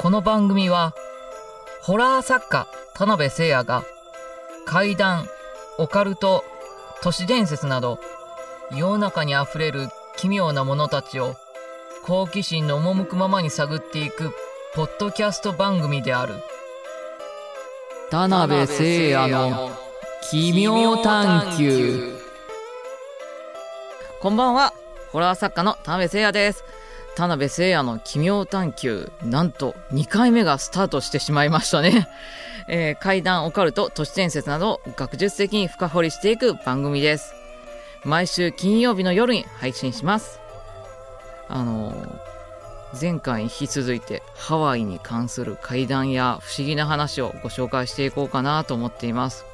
この番組は、ホラー作家、田辺聖也が、怪談、オカルト、都市伝説など、世の中に溢れる奇妙なものたちを、好奇心の赴くままに探っていく、ポッドキャスト番組である。田辺聖也の奇妙探求。こんばんは、ホラー作家の田辺聖也です。田辺聖也の奇妙探求、なんと2回目がスタートしてしまいましたね。えー、怪談オカルト、都市伝説など学術的に深掘りしていく番組です。毎週金曜日の夜に配信します。あのー前回引き続いてハワイに関する怪談や不思議な話をご紹介していこうかなと思っています。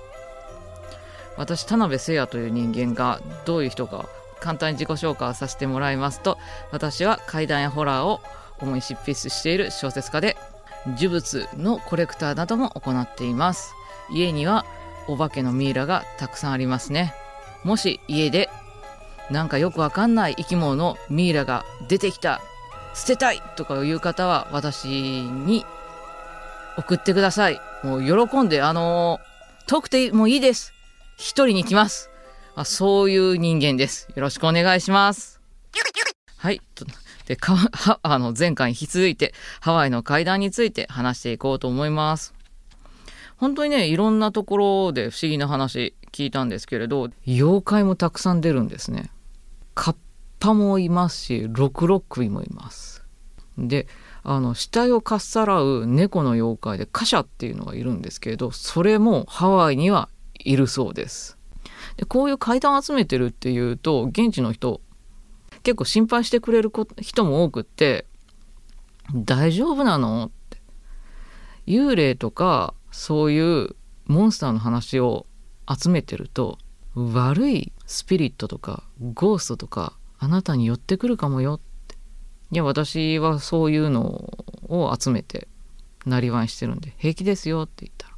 私、田辺聖也という人間がどういう人か簡単に自己紹介をさせてもらいますと私は怪談やホラーを主に執筆している小説家で呪物のコレクターなども行っています。家にはお化けのミイラがたくさんありますね。もし家でなんかよくわかんない生き物のミイラが出てきた捨てたいとかいう方は私に送ってください。もう喜んであのー、遠くてもういいです。一人に来ます。あそういう人間です。よろしくお願いします。はい。とで、かは、あの、前回に引き続いて、ハワイの階段について話していこうと思います。本当にね、いろんなところで不思議な話聞いたんですけれど、妖怪もたくさん出るんですね。カッパもいますし、ロクロックイもいます。で、あの、死体をかっさらう猫の妖怪でカシャっていうのがいるんですけれど、それもハワイにはいるそうです。でこういう階段集めてるっていうと現地の人結構心配してくれる人も多くって「大丈夫なの?」って幽霊とかそういうモンスターの話を集めてると悪いスピリットとかゴーストとかあなたに寄ってくるかもよっていや私はそういうのを集めてなりわいしてるんで平気ですよって言ったら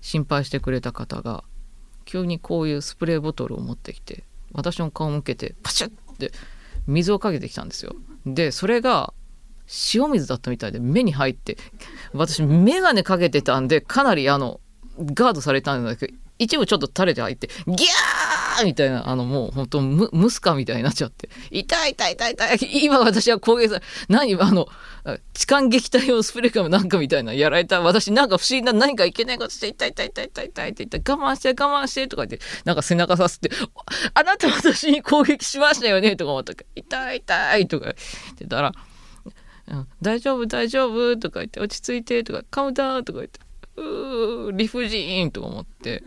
心配してくれた方が急にこういうスプレーボトルを持ってきて私の顔を向けてパシュッって水をかけてきたんですよ。でそれが塩水だったみたいで目に入って私眼鏡かけてたんでかなりあのガードされたんだけど一部ちょっと垂れて入ってギャー！みたいなあのもう本当ムムスカみたいになっちゃって。痛い痛い痛い痛い。今私は攻撃され何あの痴漢撃退用スプレーかもなんかみたいなやられた。私なんか不思議な何かいけないことして痛い痛い痛い痛い痛いって言った我慢して我慢してとか言ってなんか背中さすってあなた私に攻撃しましたよねとか思った。から痛い痛いとか言ってたら大丈夫大丈夫とか言って落ち着いてとかカウンターとか言ってうー理不尽とか思って。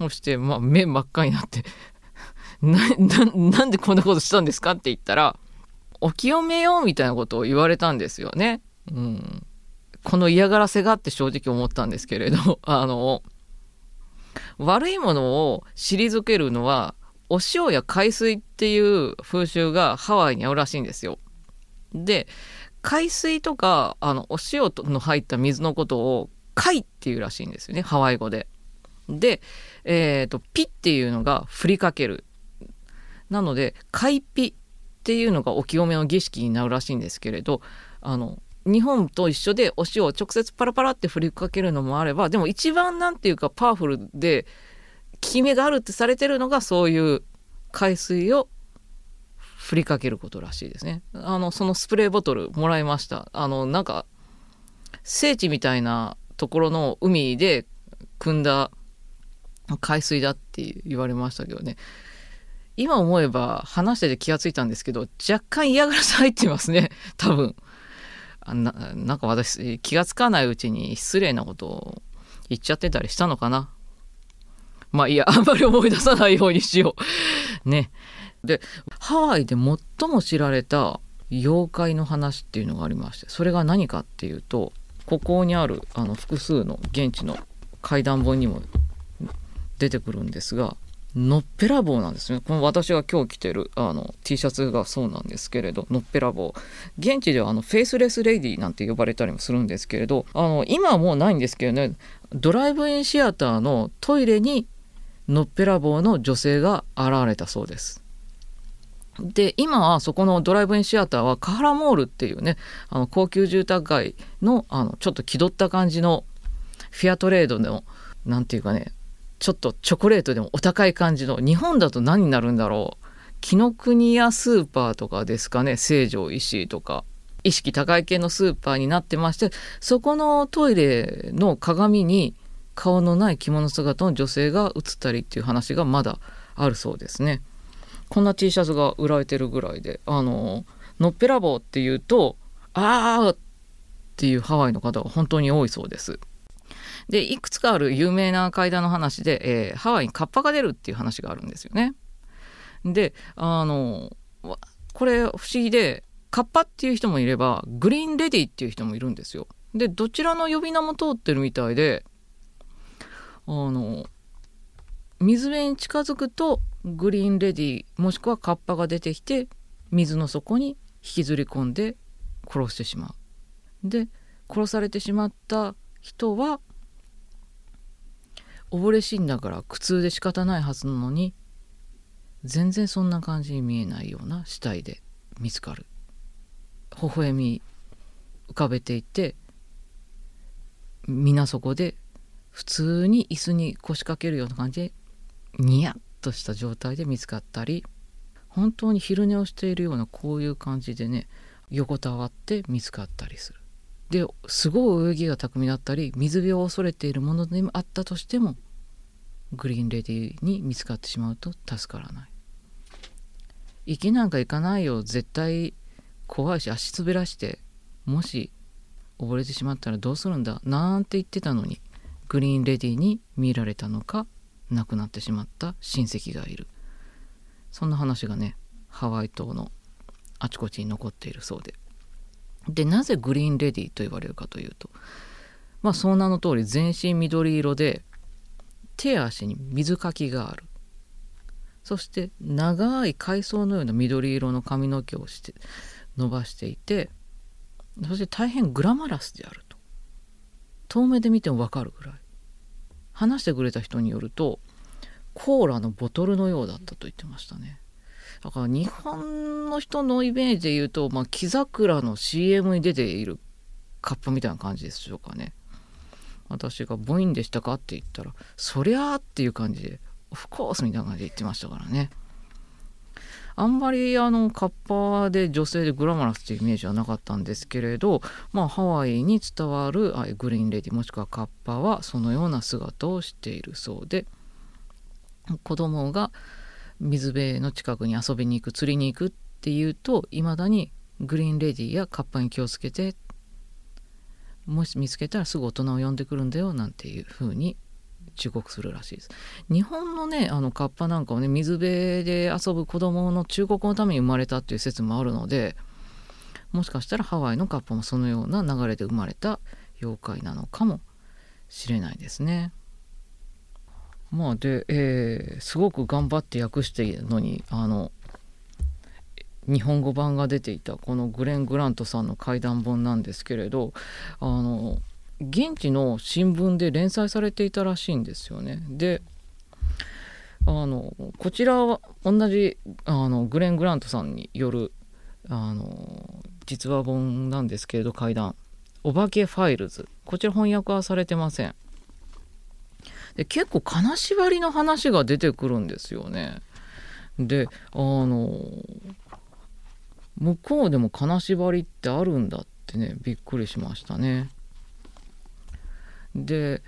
そして、まあ、目真っ赤になって ななんでこんなことしたんですか？って言ったらお清めようみたいなことを言われたんですよね。うん、この嫌がらせがって正直思ったんですけれど あの悪いものを退けるのはお塩や海水っていう風習がハワイにあるらしいんですよ。で海水とかあのお塩の入った水のことを海っていうらしいんですよねハワイ語で。で、えー、とピっていうのが振りかける。なので海ピっていうのがお清めの儀式になるらしいんですけれどあの日本と一緒でお塩を直接パラパラって振りかけるのもあればでも一番なんていうかパワフルで効き目があるってされてるのがそういう海水を振りかけることらしいですね。あのそのスプレーボトルもらいました。あのなんか聖地みたいなところの海で汲んだ海水だって言われましたけどね。今思えば話してて気がついたんですけど若干嫌がらせ入ってますね。多分。あななんか私気がつかないうちに失礼なことを言っちゃってたりしたのかな。まあいいやあんまり思い出さないようにしよう。ね。でハワイで最も知られた妖怪の話っていうのがありましてそれが何かっていうとここにあるあの複数の現地の怪談本にも出てくるんですがのっぺらぼうなんですね。この私が今日着てるあの T シャツがそうなんですけれどのっぺらぼう。現地ではあの Faceless Lady なんて呼ばれたりもするんですけれどあの今はもうないんですけどねドライブインシアターのトイレにのっぺらぼうの女性が現れたそうです。で今はそこのドライブインシアターはカハラモールっていうねあの高級住宅街のあのちょっと気取った感じのフィアトレードの何て言うかねちょっとチョコレートでもお高い感じの日本だと何になるんだろう？紀ノ国屋スーパーとかですかね？成城石井とか意識高い系のスーパーになってましてそこのトイレの鏡に顔のない着物姿の女性が映ったりっていう話がまだあるそうですね。こんな T シャツが売られてるぐらいであののっぺらぼうっていうとあーっていうハワイの方が本当に多いそうです。でいくつかある有名な階段の話で、えー、ハワイにカッパが出るっていう話があるんですよね。であのこれ不思議でカッパっていう人もいればグリーンレディっていう人もいるんですよ。でどちらの呼び名も通ってるみたいであの水辺に近づくとグリーンレディもしくはカッパが出てきて水の底に引きずり込んで殺してしまう。で殺されてしまった人は溺れ死んだから苦痛で仕方ないはずなのに全然そんな感じに見えないような死体で見つかる微笑み浮かべていて皆そこで普通に椅子に腰掛けるような感じでニヤッとした状態で見つかったり本当に昼寝をしているようなこういう感じでね横たわって見つかったりする。ですごい泳ぎが巧みだったり水辺を恐れているものであったとしてもグリーンレディに見つかってしまうと助からない。息なんか行かないよ。絶対怖いし足滑らしてもし溺れてしまったらどうするんだ？なんて言ってたのにグリーンレディに見られたのか亡くなってしまった親戚がいる。そんな話がねハワイ島のあちこちに残っているそうで。でなぜグリーンレディと言われるかというとまあその名の通り全身緑色で手足に水かきがある。そして長い海藻のような緑色の髪の毛をして伸ばしていてそして大変グラマラスであると。遠目で見ても分かるぐらい。話してくれた人によるとコーラのボトルのようだったと言ってましたね。だから日本の人のイメージで言うと、まあ、木桜の CM に出ているカッパみたいな感じでしょうかね私が「母音でしたか?」って言ったら「そりゃあ」っていう感じでオフコースみたいな感じで言ってましたからねあんまりあのカッパで女性でグラマラスっていうイメージはなかったんですけれど、まあ、ハワイに伝わるグリーンレディもしくはカッパはそのような姿をしているそうで子供が水辺の近くに遊びに行く釣りに行くっていうといまだにグリーンレディーやカッパに気をつけてもし見つけたらすぐ大人を呼んでくるんだよなんていうふうに忠告するらしいです日本のねあのカッパなんかはね水辺で遊ぶ子供の忠告のために生まれたっていう説もあるのでもしかしたらハワイのカッパもそのような流れで生まれた妖怪なのかもしれないですね。まあで、えー、すごく頑張って訳しているのにあの日本語版が出ていたこのグレン・グラントさんの怪談本なんですけれどあの現地の新聞で連載されていたらしいんですよね。であのこちらは同じあのグレン・グラントさんによるあの実話本なんですけれど怪談「お化けファイルズ」こちら翻訳はされてません。で結構金縛りの話が出てくるんですよね。であの向こうでも金縛りってあるんだってねびっくりしましたね。で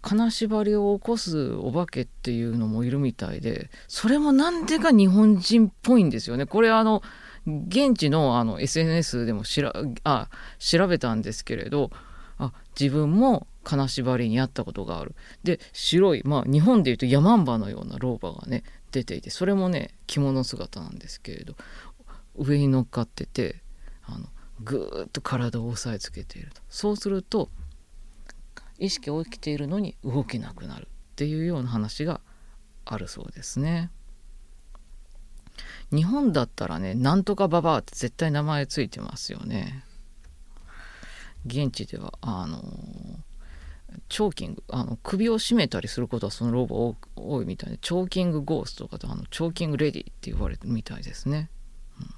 金縛りを起こすお化けっていうのもいるみたいでそれもなんでか日本人っぽいんですよね。これあの現地のあの SNS でもしらあ調べたんですけれどあ自分も金縛りにあったことがあるで白いまあ日本でいうとヤマンバのような老婆がね出ていてそれもね着物姿なんですけれど上に乗っかっててあのぐーっと体を押さえつけているとそうすると意識を起きているのに動けなくなるっていうような話があるそうですね。日本だったらねなんとかババアって絶対名前ついてますよね。現地ではあのチョーキングあの首を絞めたりすることはその老婆多いみたいでチョーキングゴーストとかあのチョーキングレディって言われるみたいですね。うん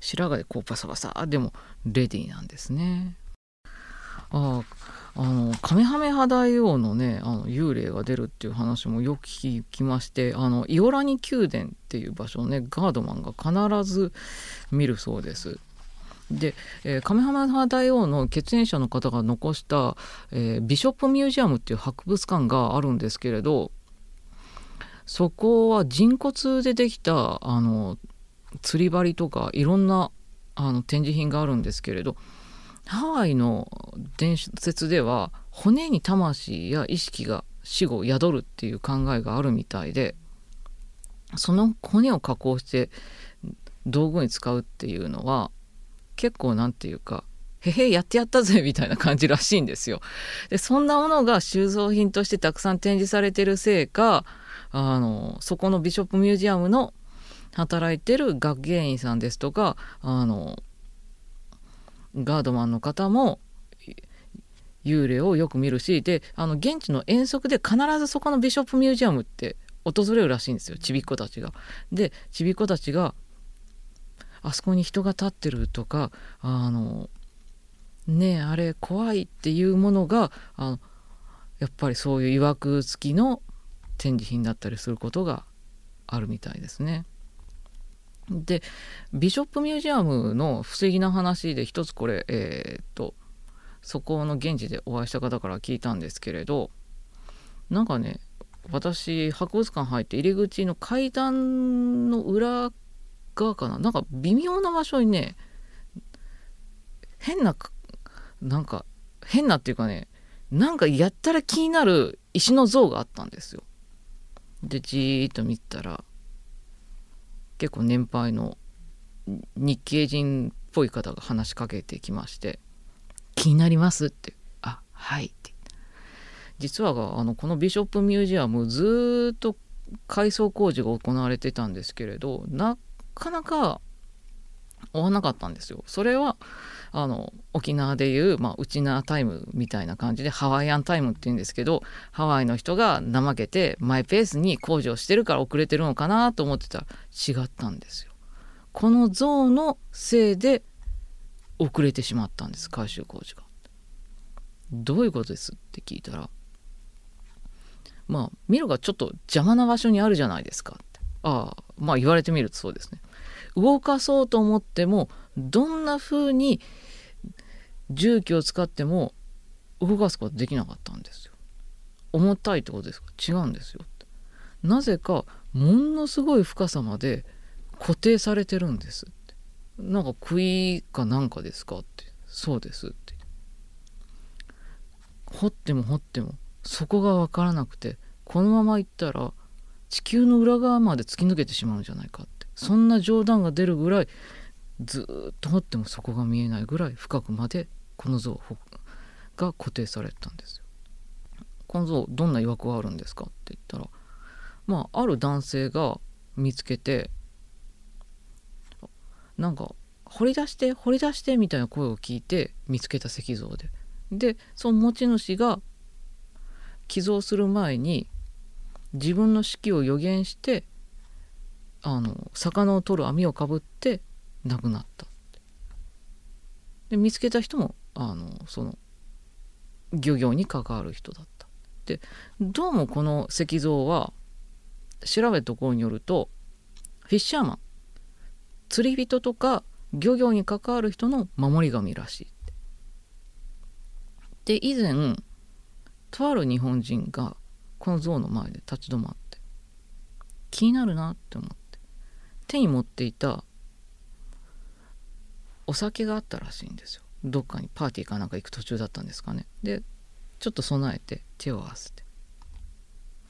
白髪でこうバサバサでもレディなんですね。ああのカメハメハ大王のねあの幽霊が出るっていう話もよく聞きましてあのイオラニ宮殿っていう場所をねガードマンが必ず見るそうです。で、えー、カメハメハ大王の血縁者の方が残した、えー、ビショップミュージアムっていう博物館があるんですけれどそこは人骨でできたあの釣り針とかいろんなあの展示品があるんですけれどハワイの伝説では骨に魂や意識が死後宿るっていう考えがあるみたいでその骨を加工して道具に使うっていうのは結構何て言うかへへやってやったぜみたいな感じらしいんですよ。でそんなものが収蔵品としてたくさん展示されてるせいかあのそこのビショップミュージアムの働いてる学芸員さんですとかあのガードマンの方も幽霊をよく見るしであの現地の遠足で必ずそこのビショップミュージアムって訪れるらしいんですよちびっ子たちが。でちびっ子たちがあそこに人が立ってるとかあのねえあれ怖いっていうものがあのやっぱりそういういわく付きの展示品だったりすることがあるみたいですね。でビショップミュージアムの不思議な話で一つこれえー、っとそこの現地でお会いした方から聞いたんですけれどなんかね私博物館入って入り口の階段の裏側かななんか微妙な場所にね変ななんか変なっていうかねなんかやったら気になる石の像があったんですよ。でじーっと見たら結構年配の日系人っぽい方が話しかけてきまして「気になります?」って「あはい」って実はあのこのビショップミュージアムずっと改装工事が行われてたんですけれどなかなか終わなかったんですよ。それはあの沖縄でいう、まあ、ウチナータイムみたいな感じでハワイアンタイムって言うんですけどハワイの人が怠けてマイペースに工事をしてるから遅れてるのかなと思ってたら違ったんですよ。この像のせいで遅れてしまったんです改修工事が。どういうことですって聞いたらまあミロがちょっと邪魔な場所にあるじゃないですかってああまあ言われてみるとそうですね動かそうと思ってもどんな風に重機を使っても動かすことできなかったんですよ。重たいってことですか？違うんですよ。なぜかものすごい深さまで固定されてるんですって。なんか杭かなんかですかってそうですって掘っても掘ってもそこが分からなくてこのまま行ったら地球の裏側まで突き抜けてしまうんじゃないかってそんな冗談が出るぐらいずっと掘っても底が見えないぐらい深くまでこの像が固定されたんですよ。この像どんな曰くがあるんですか？って言ったらまあある男性が見つけてなんか掘り出して掘り出してみたいな声を聞いて見つけた石像ででその持ち主が寄贈する前に自分の死期を予言してあの魚を取る網をかぶって亡くなった。で見つけた人もあのその漁業に関わる人だった。でどうもこの石像は調べたところによるとフィッシャーマン釣り人とか漁業に関わる人の守り神らしいで以前とある日本人がこの像の前で立ち止まって気になるなって思って。手に持っていたお酒があったらしいんですよ。どっかにパーティーかなんか行く途中だったんですかね。でちょっと備えて手を合わせて。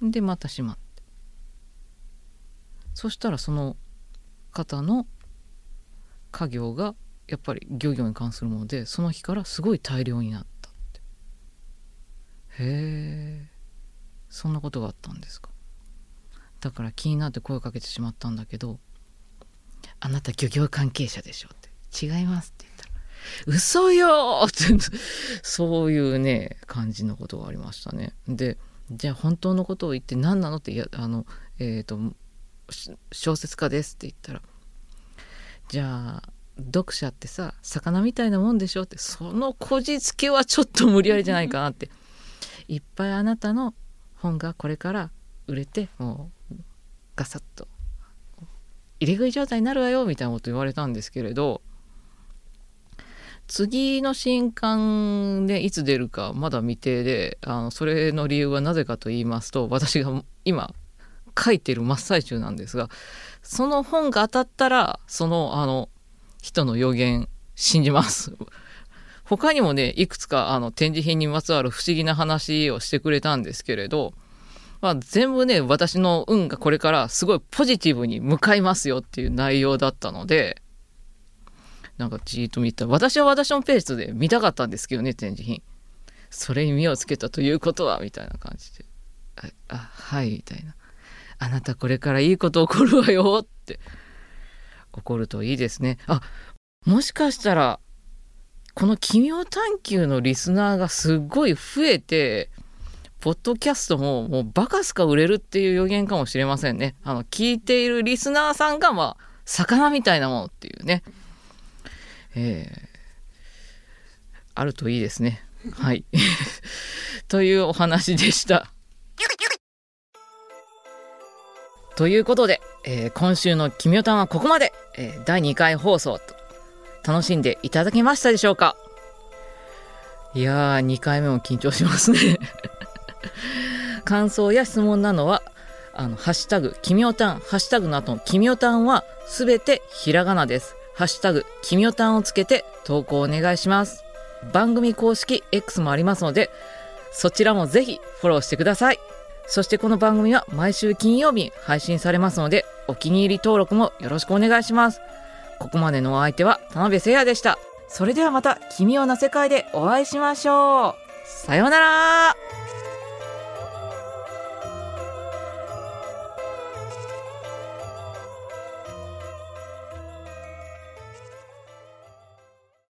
でまた閉まって。そしたらその方の家業がやっぱり漁業に関するものでその日からすごい大量になったって。へえそんなことがあったんですか。だから気になって声かけてしまったんだけどあなた漁業関係者でしょ」って「違います」って言ったら「嘘よ!」ってそういうね感じのことがありましたね。でじゃあ本当のことを言って何なのっていやあのえっ、ー、と小説家ですって言ったらじゃあ読者ってさ魚みたいなもんでしょってそのこじつけはちょっと無理やりじゃないかなっていっぱいあなたの本がこれから売れてもうガサッと入れ食い状態になるわよみたいなこと言われたんですけれど次の新刊でいつ出るかまだ未定であのそれの理由はなぜかと言いますと私が今書いてる真っ最中なんですがその本が当たったらそのあの人の予言信じます。他にもねいくつかあの展示品にまつわる不思議な話をしてくれたんですけれど、まあ、全部ね私の運がこれからすごいポジティブに向かいますよっていう内容だったのでなんかじーっと見た。私は私のペースで見たかったんですけどね展示品。それに目をつけたということはみたいな感じで。ああはいみたいな。あなたこれからいいこと起こるわよって。起こるといいですね。あもしかしたらこの奇妙探求のリスナーがすっごい増えてポッドキャストももうバカすか売れるっていう予言かもしれませんね。あの、聞いているリスナーさんが、まあ、魚みたいなものっていうね。えー、あるといいですね。はい。というお話でした。ということで、えー、今週の「奇妙譚」はここまで、えー、第2回放送と楽しんでいただけましたでしょうか？いやー2回目も緊張しますね感想や質問なのはあのハッシュタグ奇妙譚ハッシュタグの後の奇妙譚はすべてひらがなですハッシュタグ奇妙譚をつけて投稿お願いします番組公式 X もありますのでそちらもぜひフォローしてくださいそしてこの番組は毎週金曜日配信されますので、お気に入り登録もよろしくお願いします。ここまでのお相手は田辺聖也でした。それではまた奇妙な世界でお会いしましょう。さようなら